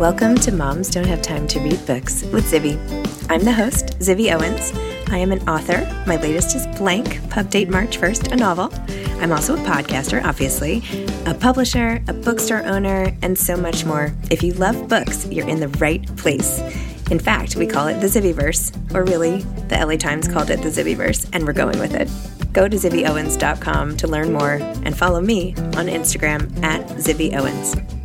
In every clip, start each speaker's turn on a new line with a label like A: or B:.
A: Welcome to Moms Don't Have Time to Read Books with Zibby. I'm the host, Zibby Owens. I am an author. My latest is Blank, pub date March 1st, a novel. I'm also a podcaster, obviously, a publisher, a bookstore owner, and so much more. If you love books, you're in the right place. In fact, we call it the Zibbyverse, or really, the LA Times called it the Zibbyverse, and we're going with it. Go to zibbyowens.com to learn more and follow me on Instagram at zibbyowens.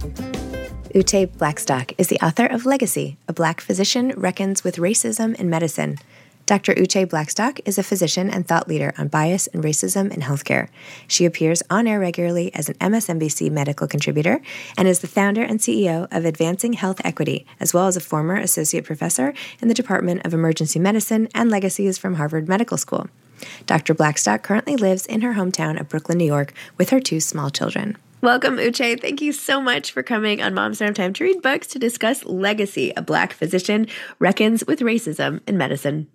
A: Uche Blackstock is the author of Legacy, A Black Physician Reckons with Racism in Medicine. Dr. Uche Blackstock is a physician and thought leader on bias and racism in healthcare. She appears on air regularly as an MSNBC medical contributor and is the founder and CEO of Advancing Health Equity, as well as a former associate professor in the Department of Emergency Medicine and Legacies from Harvard Medical School. Dr. Blackstock currently lives in her hometown of Brooklyn, New York, with her two small children. Welcome, Uche. Thank you so much for coming on Moms Don't Have Time to Read Books to discuss Legacy, a Black physician reckons with racism in medicine.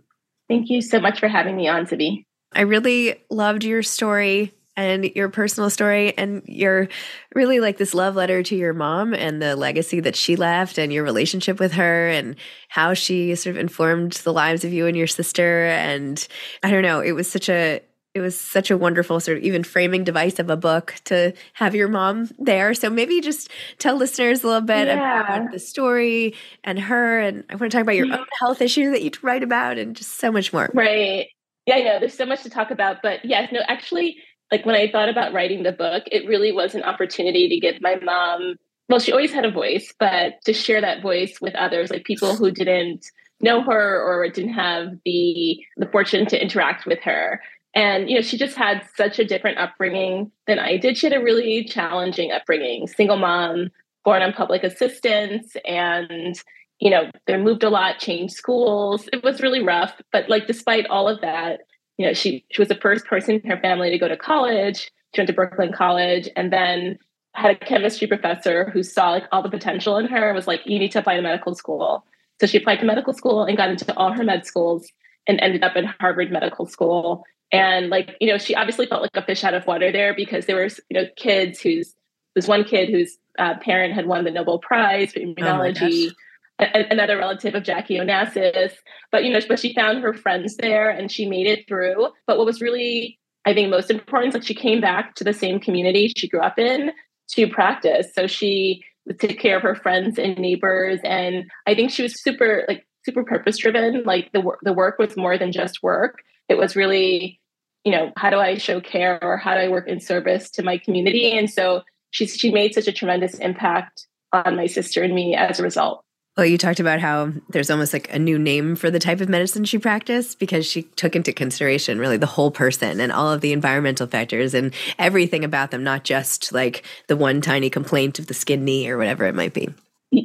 B: Thank you so much for having me on, Zibby.
A: I really loved your story and your personal story and your really like this love letter to your mom and the legacy that she left and your relationship with her and how she sort of informed the lives of you and your sister and I don't know it was such a it was such a wonderful sort of even framing device of a book to have your mom there. So maybe just tell listeners a little bit yeah. about the story and her. And I want to talk about your own mm-hmm. health issues that you write about and just so much more.
B: Right. Yeah, I know there's so much to talk about. But yes, no, actually, like when I thought about writing the book, it really was an opportunity to give my mom, well, she always had a voice, but to share that voice with others, like people who didn't know her or didn't have the the fortune to interact with her and, you know, she just had such a different upbringing than I did. She had a really challenging upbringing, single mom, born on public assistance, and, you know, they moved a lot, changed schools. It was really rough. But like despite all of that, you know, she she was the first person in her family to go to college. She went to Brooklyn College and then had a chemistry professor who saw like all the potential in her and was like, you need to apply to medical school. So she applied to medical school and got into all her med schools and ended up in Harvard Medical School and like, you know, she obviously felt like a fish out of water there because there were, you know, kids whose, there's one kid whose uh, parent had won the Nobel Prize for oh immunology. Oh another relative of Jackie Onassis, but you know, but she found her friends there and she made it through. But what was really, I think, most important is like she came back to the same community she grew up in to practice. So she took care of her friends and neighbors, and I think she was super like super purpose driven. Like the work, the work was more than just work It was really, you know, how do I show care or how do I work in service to my community? And so she she made such a tremendous impact on my sister and me as a result.
A: Well, you talked about how there's almost like a new name for the type of medicine she practiced because she took into consideration really the whole person and all of the environmental factors and everything about them, not just like the one tiny complaint of the skin knee or whatever it might be.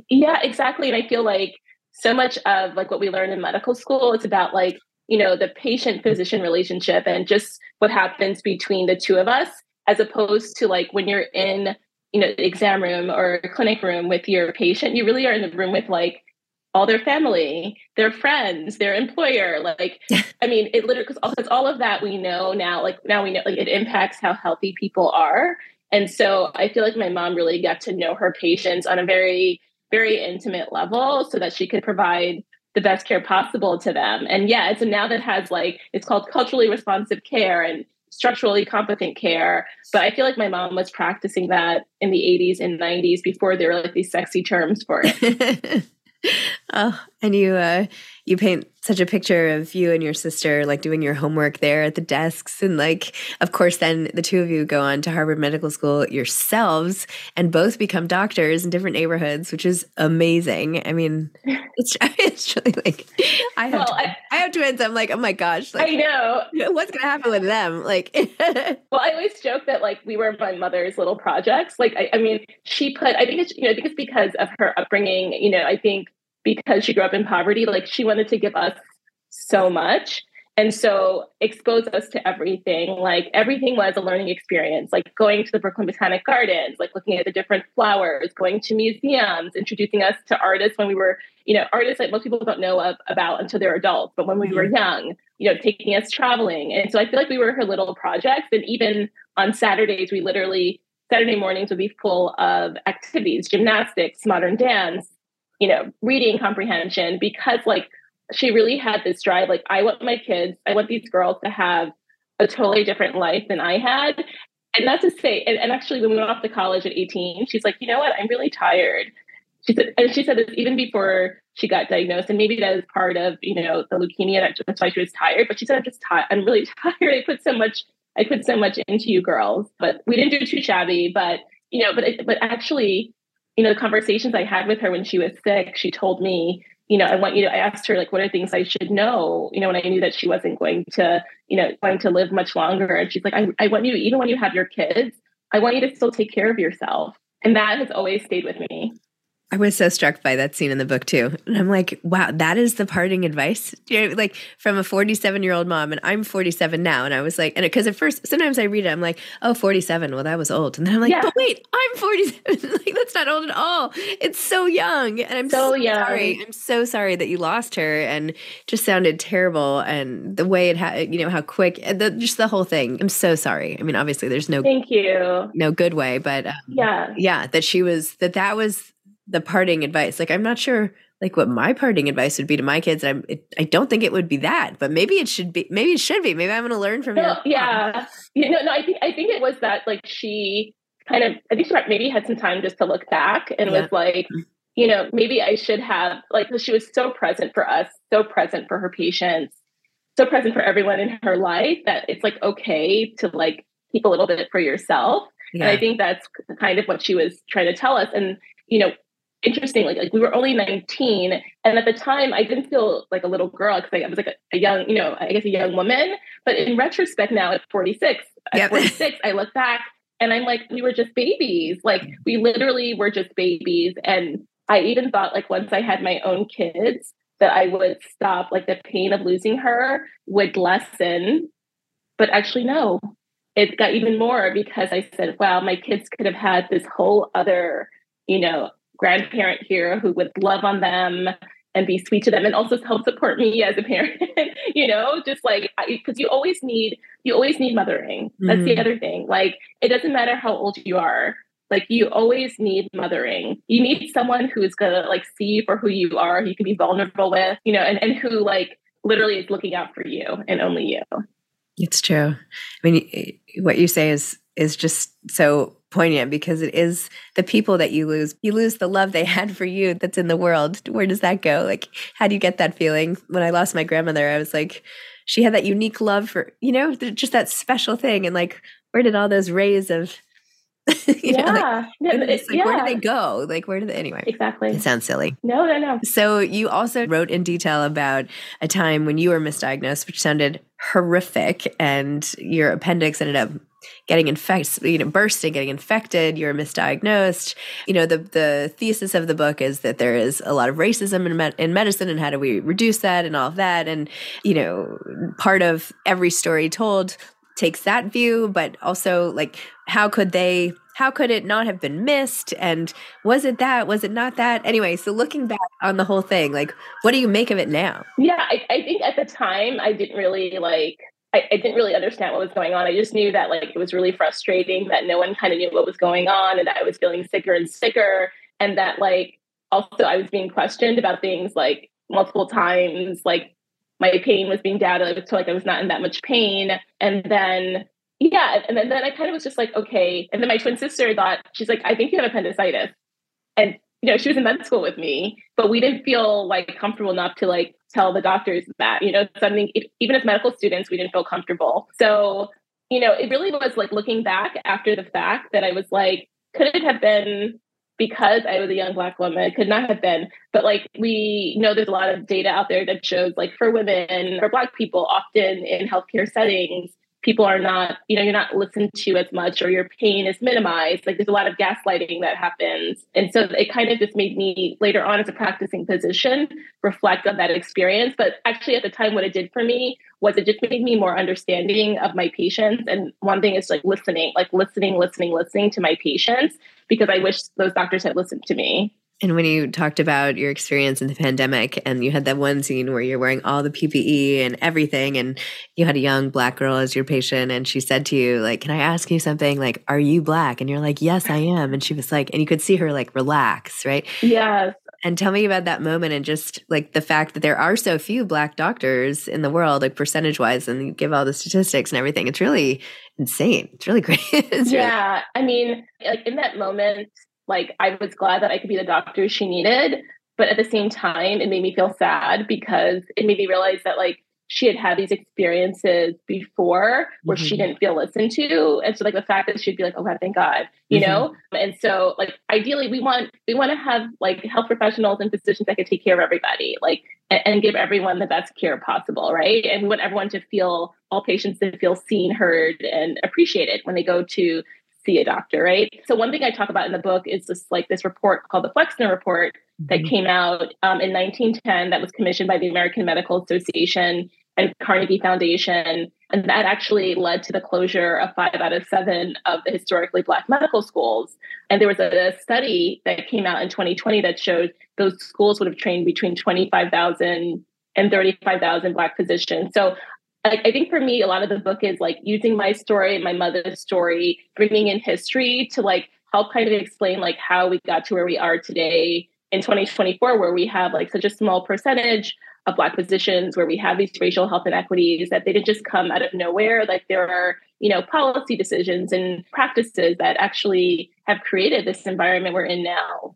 B: Yeah, exactly. And I feel like so much of like what we learn in medical school, it's about like, you know, the patient physician relationship and just what happens between the two of us, as opposed to like when you're in you know exam room or clinic room with your patient you really are in the room with like all their family their friends their employer like i mean it literally because all of that we know now like now we know like it impacts how healthy people are. And so i feel like my mom really got to know her patients on a very very intimate level so that she could provide the best care possible to them and yeah so now that has like it's called culturally responsive care and structurally competent care. But I feel like my mom was practicing that in the 80s and 90s before there were like these sexy terms for it.
A: oh, and you uh you paint such a picture of you and your sister like doing your homework there at the desks and like of course then the two of you go on to Harvard Medical School yourselves and both become doctors in different neighborhoods which is amazing. I mean, it's it's really like I have well, I, I, have twins. I'm like, "Oh my gosh, like,
B: I know.
A: What's going to happen with them?" Like
B: Well, I always joke that like we were my mother's little projects. Like I, I mean, she put I think it's you know, I think it's because of her upbringing, you know, I think because she grew up in poverty, like she wanted to give us so much. And so expose us to everything. Like everything was a learning experience, like going to the Brooklyn Botanic Gardens, like looking at the different flowers, going to museums, introducing us to artists when we were, you know, artists that most people don't know of, about until they're adults, but when we were mm-hmm. young, you know, taking us traveling. And so I feel like we were her little projects. And even on Saturdays, we literally, Saturday mornings would be full of activities, gymnastics, modern dance, you know, reading comprehension because like she really had this drive like I want my kids, I want these girls to have a totally different life than I had. And not to say, and, and actually when we went off to college at 18, she's like, you know what, I'm really tired. She said, and she said this even before she got diagnosed, and maybe that is part of, you know, the leukemia. That's why she was tired. But she said, I'm just tired. I'm really tired. I put so much, I put so much into you girls. But we didn't do too shabby. But you know, but it, but actually, you know, the conversations I had with her when she was sick, she told me, you know, I want you to, I asked her, like, what are things I should know, you know, when I knew that she wasn't going to, you know, going to live much longer. And she's like, I, I want you, even when you have your kids, I want you to still take care of yourself. And that has always stayed with me.
A: I was so struck by that scene in the book too. And I'm like, wow, that is the parting advice. You know, like from a 47 year old mom, and I'm 47 now. And I was like, and because at first, sometimes I read it, I'm like, oh, 47. Well, that was old. And then I'm like, yeah. but wait, I'm 47. like, that's not old at all. It's so young. And I'm so, so young. sorry. I'm so sorry that you lost her and just sounded terrible. And the way it had, you know, how quick, the, just the whole thing. I'm so sorry. I mean, obviously, there's no,
B: thank you,
A: no good way, but um,
B: yeah,
A: yeah, that she was, that that was, the parting advice. Like I'm not sure like what my parting advice would be to my kids. I'm it, I don't think it would be that, but maybe it should be. Maybe it should be. Maybe I'm going to learn from
B: no, Yeah, you know, no, I think I think it was that like she kind of I think she maybe had some time just to look back and yeah. was like, mm. you know, maybe I should have like she was so present for us, so present for her patients, so present for everyone in her life that it's like okay to like keep a little bit for yourself. Yeah. And I think that's kind of what she was trying to tell us. And you know, interesting. Like, like we were only 19. And at the time, I didn't feel like a little girl because I was like a, a, young, you know, I guess a young woman. But in retrospect, now at 46, at yep. 46, I look back and I'm like, we were just babies. Like, we literally were just babies. And I even thought, like, once I had my own kids, that I would stop, like, the pain of losing her would lessen. But actually, no, it got even more because I said, wow, my kids could have had this whole other, you know, grandparent here who would love on them and be sweet to them and also help support me as a parent you know just like because you always need you always need mothering. That's mm the other thing like it doesn't matter how old you are like you always need mothering. You need someone who is gonna like see you for who you are you can be vulnerable with you know and, and who like literally is looking out for you and only you.
A: It's true. I mean what you say is is just so poignant because it is the people that you lose. You lose the love they had for you that's in the world. Where does that go? Like, how do you get that feeling? When I lost my grandmother, I was like, she had that unique love for, you know, just that special thing. And like, where did all those rays of
B: yeah.
A: Know, like, like yeah. where do they go? Like, where do they, anyway?
B: Exactly.
A: It sounds silly.
B: No, no, no.
A: So, you also wrote in detail about a time when you were misdiagnosed, which sounded horrific, and your appendix ended up getting infected, you know, bursting, getting infected, you're misdiagnosed. You know, the the thesis of the book is that there is a lot of racism in, in medicine and how do we reduce that and all of that. And, you know, part of every story told takes that view, but also like how could they how could it not have been missed? And was it that was it not that? Anyway so looking back on the whole thing like what do you make of it now?
B: Yeah i, I think at the time i didn't really like I, I, didn't really understand what was going on. I just knew that like it was really frustrating that no one kind of knew what was going on and that I was feeling sicker and sicker and that like also I was being questioned about things like multiple times, like my pain was being doubted to like I was not in that much pain. And then yeah, and then, then I kind of was just like, okay. And then my twin sister thought, she's like, I think you have appendicitis. And you know, she was in med school with me, but we didn't feel like comfortable enough to like tell the doctors that, you know, something, even as medical students, we didn't feel comfortable. So, you know, it really was like looking back after the fact that I was like, could it have been because I was a young Black woman? Could not have been. But like, we know there's a lot of data out there that shows like for women, for Black people, often in healthcare settings, people are not, you know, you're not listened to as much or your pain is minimized. Like there's a lot of gaslighting that happens. And so it kind of just made me later on as a practicing physician reflect on that experience. But actually at the time, what it did for me was it just made me more understanding of my patients. And one thing is like listening, like listening, listening, listening to my patients because I wish those doctors had listened to me.
A: And when you talked about your experience in the pandemic and you had that one scene where you're wearing all the PPE and everything and you had a young black girl as your patient and she said to you like, "Can I ask you something? Like, are you black?" And you're like, "Yes, I am." And she was like, and you could see her like relax, right?
B: Yes.
A: And tell me about that moment and just like the fact that there are so few black doctors in the world, like percentage wise, and you give all the statistics and everything. It's really insane. It's really great. it's
B: yeah. Really- I mean, like in that moment, like I was glad that I could be the doctor she needed, but at the same time, it made me feel sad because it made me realize that like she had had these experiences before where mm-hmm. she didn't feel listened to, and so like the fact that she'd be like, "Oh God, thank God," you mm-hmm. know. And so like ideally, we want we want to have like health professionals and physicians that can take care of everybody, like and, and give everyone the best care possible, right? And we want everyone to feel all patients to feel seen, heard, and appreciated when they go to see a doctor, right? So one thing I talk about in the book is this like this report called the Flexner Report that mm-hmm. came out um, in 1910 that was commissioned by the American Medical Association and Carnegie Foundation. And that actually led to the closure of five out of seven of the historically Black medical schools. And there was a, a study that came out in 2020 that showed those schools would have trained between 25,000 and 35,000 Black physicians. So I, I think for me, a lot of the book is like using my story, my mother's story, bringing in history to like help kind of explain like how we got to where we are today in 2024, where we have like such a small percentage of Black positions where we have these racial health inequities that they didn't just come out of nowhere. Like there are, you know, policy decisions and practices that actually have created this environment we're in now.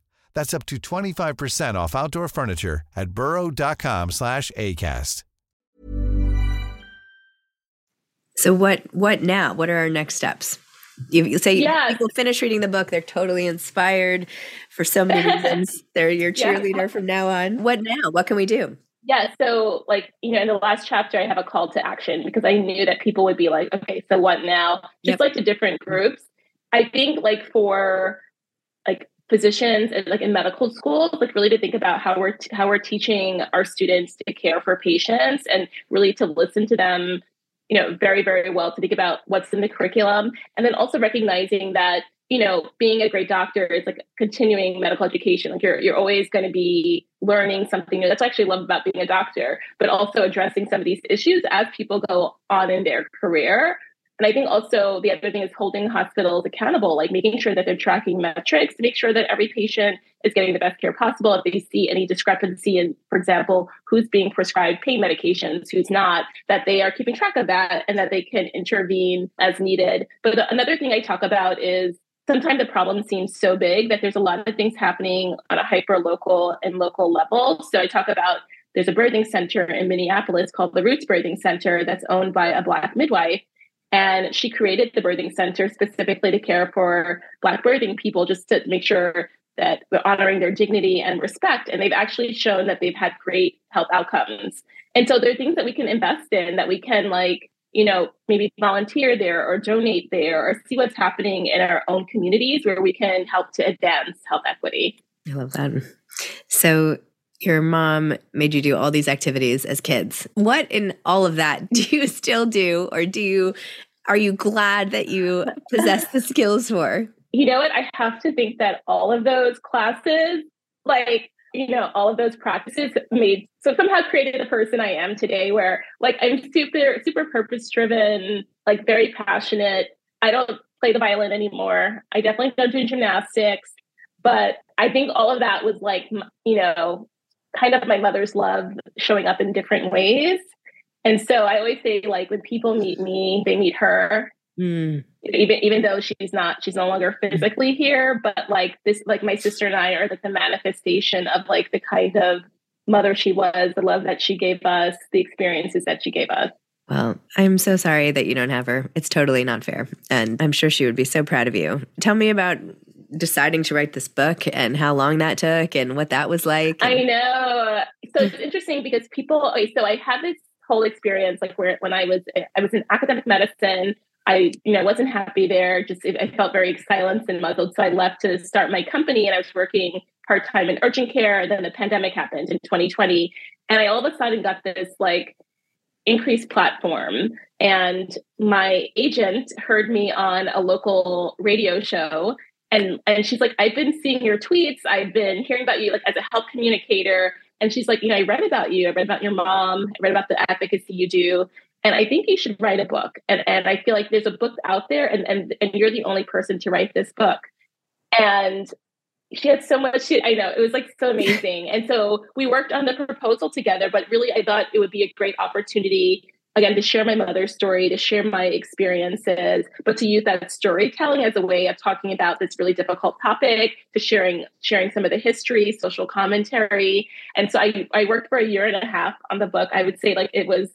C: That's up to 25% off outdoor furniture at burrow.com slash ACAST.
A: So what what now? What are our next steps? You, you say
B: Yeah.
A: people finish reading the book, they're totally inspired for so many reasons. they're your
B: Yeah.
A: cheerleader from now on. What now? What can we do?
B: Yeah. So, like, you know, in the last chapter, I have a call to action because I knew that people would be like, okay, so what now?
A: Yep.
B: Just like to different groups. I think, like, for like physicians and like in medical schools, like really to think about how we're t- how we're teaching our students to care for patients and really to listen to them, you know, very very well. To think about what's in the curriculum, and then also recognizing that you know, being a great doctor is like continuing medical education. Like you're you're always going to be learning something new. That's actually love about being a doctor, but also addressing some of these issues as people go on in their career. And I think also the other thing is holding hospitals accountable, like making sure that they're tracking metrics to make sure that every patient is getting the best care possible. If they see any discrepancy in, for example, who's being prescribed pain medications, who's not, that they are keeping track of that and that they can intervene as needed. But the, another thing I talk about is sometimes the problem seems so big that there's a lot of things happening on a hyper local and local level. So I talk about there's a birthing center in Minneapolis called the Roots Birthing Center that's owned by a Black midwife. And she created the birthing center specifically to care for Black birthing people, just to make sure that we're honoring their dignity and respect. And they've actually shown that they've had great health outcomes. And so there are things that we can invest in that we can like you know, maybe volunteer there or donate there or see what's happening in our own communities where we can help to advance health equity.
A: I love that. So your mom made you do all these activities as kids. What in all of that do you still do or do you are you glad that you possess the skills for?
B: You know what? I have to think that all of those classes, like, you know, all of those practices made so somehow created the person I am today where like I'm super, super purpose driven, like very passionate. I don't play the violin anymore. I definitely don't do gymnastics, but I think all of that was like, you know, kind of my mother's love showing up in different ways. And so I always say, like, when people meet me, they meet her.
A: Mm.
B: Even even though she's not, she's no longer physically here, but like this, like my sister and I are like the manifestation of like the kind of mother she was, the love that she gave us, the experiences that she gave us.
A: Well, I'm so sorry that you don't have her. It's totally not fair. And I'm sure she would be so proud of you. Tell me about deciding to write this book and how long that took and what that was like.
B: I know. So it's interesting because people, okay, so I had this whole experience like where when I was I was in academic medicine, I you know wasn't happy there. Just I felt very silenced and muzzled, so I left to start my company, and I was working part time in urgent care. Then the pandemic happened in 2020, and I all of a sudden got this like increased platform. And my agent heard me on a local radio show. And, and she's like, I've been seeing your tweets. I've been hearing about you like as a health communicator. And she's like, you know, I read about you. I read about your mom. I read about the advocacy you do. And I think you should write a book. And, and I feel like there's a book out there and, and, and you're the only person to write this book. And she had so much she, i know it was like so amazing and so we worked on the proposal together but really i thought it would be a great opportunity again to share my mother's story to share my experiences but to use that storytelling as a way of talking about this really difficult topic to sharing sharing some of the history social commentary. And so i i worked for a year and a half on the book. I would say like it was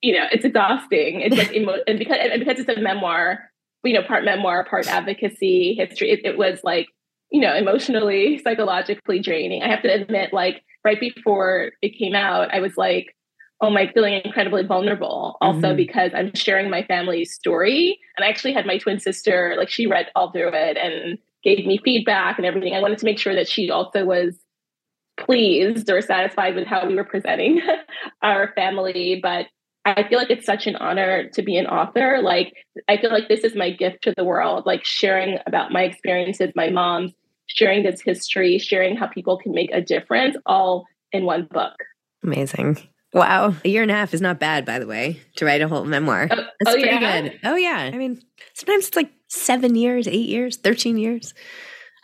B: you know it's exhausting. It's like emo- and because and because it's a memoir you know part memoir part advocacy history it, it was like you know, emotionally, psychologically draining. I have to admit, like right before it came out, I was like, oh my, feeling incredibly vulnerable. Also
A: Mhm.
B: because I'm sharing my family's story. And I actually had my twin sister, like she read all through it and gave me feedback and everything. I wanted to make sure that she also was pleased or satisfied with how we were presenting our family. But I feel like it's such an honor to be an author. Like, I feel like this is my gift to the world, like sharing about my experiences, my mom's, sharing this history, sharing how people can make a difference all in one book.
A: Amazing. Wow. A year and a half is not bad, by the way, to write a whole memoir.
B: Oh,
A: That's
B: oh,
A: pretty
B: yeah?
A: good. Oh, yeah. I mean, sometimes it's like seven years, eight years, 13 years.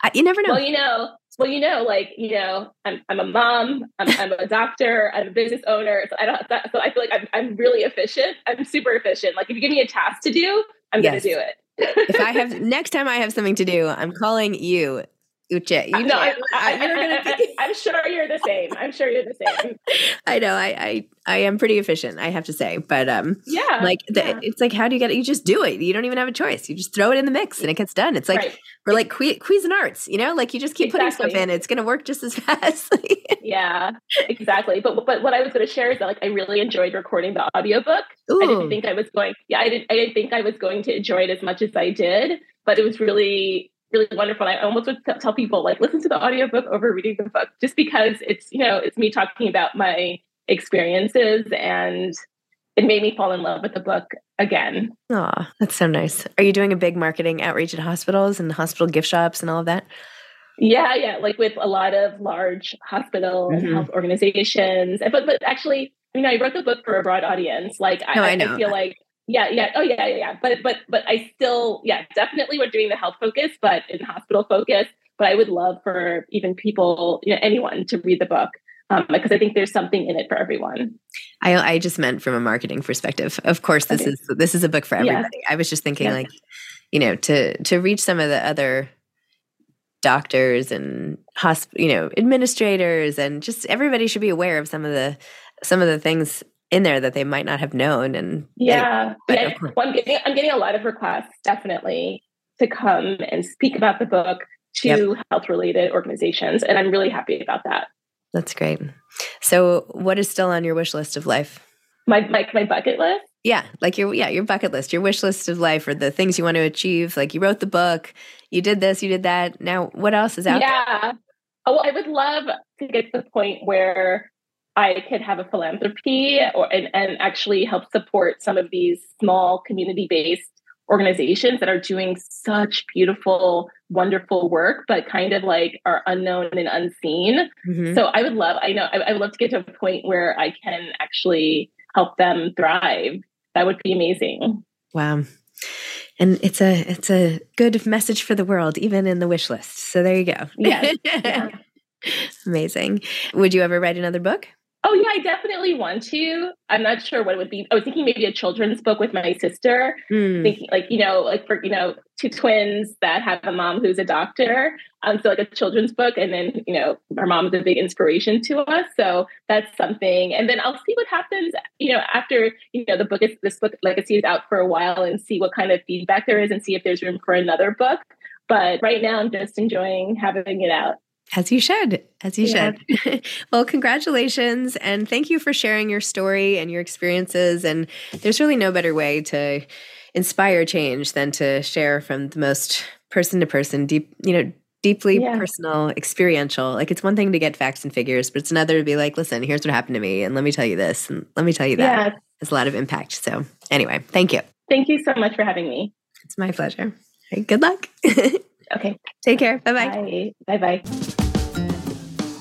A: I, you never know.
B: Well, you know, well, you know, like you know, I'm I'm a mom, I'm, I'm a doctor, I'm a business owner, so I don't. So I feel like I'm I'm really efficient. I'm super efficient. Like if you give me a task to do, I'm
A: Yes.
B: going to do it.
A: if I have, next time I have something to do, I'm calling you, Uche. You
B: no, I,
A: I,
B: I,
A: you're gonna be-
B: I, am sure you're the same. I'm sure you're the same.
A: I know. I, I I am pretty efficient, I have to say. But um,
B: Yeah,
A: like the,
B: yeah.
A: it's like how do you get it? You just do it. You don't even have a choice. You just throw it in the mix and it gets done. It's like
B: Right.
A: we're like Cui- Cuisinarts, you know, like you just keep putting stuff in. It's gonna work just as fast.
B: yeah, exactly. But but what I was going to share is that like I really enjoyed recording the audiobook. I didn't think I was going. Yeah, I didn't. I didn't think I was going to enjoy it as much as I did. But it was really, really wonderful. I almost would t- tell people like listen to the audiobook over reading the book, just because it's you know it's me talking about my experiences, and it made me fall in love with the book again.
A: Aw, that's so nice. Are you doing a big marketing outreach at hospitals and hospital gift shops and all of that?
B: Yeah, yeah, like with a lot of large hospital and
A: Mhm.
B: health organizations. But but actually, you know, I wrote the book for a broad audience. Like
A: No, I
B: I, I, feel like yeah, yeah, oh yeah, yeah, yeah. But but but I still yeah, definitely we're doing the health focus, but in hospital focus. But I would love for even people, you know, anyone to read the book um, because I think there's something in it for everyone.
A: I I just meant from a marketing perspective. Of course, this
B: Okay.
A: is this is a book for everybody. Yeah. I was just thinking
B: Yeah.
A: like, you know, to to reach some of the other doctors and hosp- you know, administrators and just everybody should be aware of some of the some of the things in there that they might not have known and
B: Yeah, yeah. Well, I'm getting I'm getting a lot of requests definitely to come and speak about the book to health related organizations, and I'm really happy about that.
A: that's great. So, what is still on your wish list of life?
B: My my my bucket list.
A: Yeah, like your yeah, your bucket list, your wish list of life or the things you want to achieve. Like you wrote the book, you did this, you did that. Now, what else is out there?
B: Yeah. Oh, well, I would love to get to the point where I could have a philanthropy or and, and actually help support some of these small community based organizations that are doing such beautiful, wonderful work, but kind of like are unknown and unseen.
A: Mhm.
B: So I would love, I know, I, I would love to get to a point where I can actually help them thrive. That would be amazing.
A: Wow. And it's a it's a good message for the world, even in the wish list. So there you go.
B: Yes. Yeah.
A: Amazing. Would you ever write another book?
B: Oh yeah, I definitely want to. I'm not sure what it would be. I was thinking maybe a children's book with my sister.
A: Hmm.
B: Thinking like you know, like for you know, two twins that have a mom who's a doctor. Um, so like a children's book, and then you know, our mom is a big inspiration to us. So that's something. And then I'll see what happens. You know, after you know the book is this book legacy is out for a while, and see what kind of feedback there is, and see if there's room for another book. But right now, I'm just enjoying having it out.
A: As you should, as you
B: Yeah.
A: should. well, congratulations and thank you for sharing your story and your experiences. And there's really no better way to inspire change than to share from the most person to person, deep, you know, deeply
B: Yeah.
A: personal, experiential. Like it's one thing to get facts and figures, but it's another to be like, listen, here's what happened to me, and let me tell you this, and let me tell you that.
B: Yeah.
A: It's a lot of impact. So, anyway, thank you.
B: Thank you so much for having me.
A: It's my pleasure. Right, good luck.
B: Okay.
A: Take care. Bye bye.
B: Bye. Bye. Bye.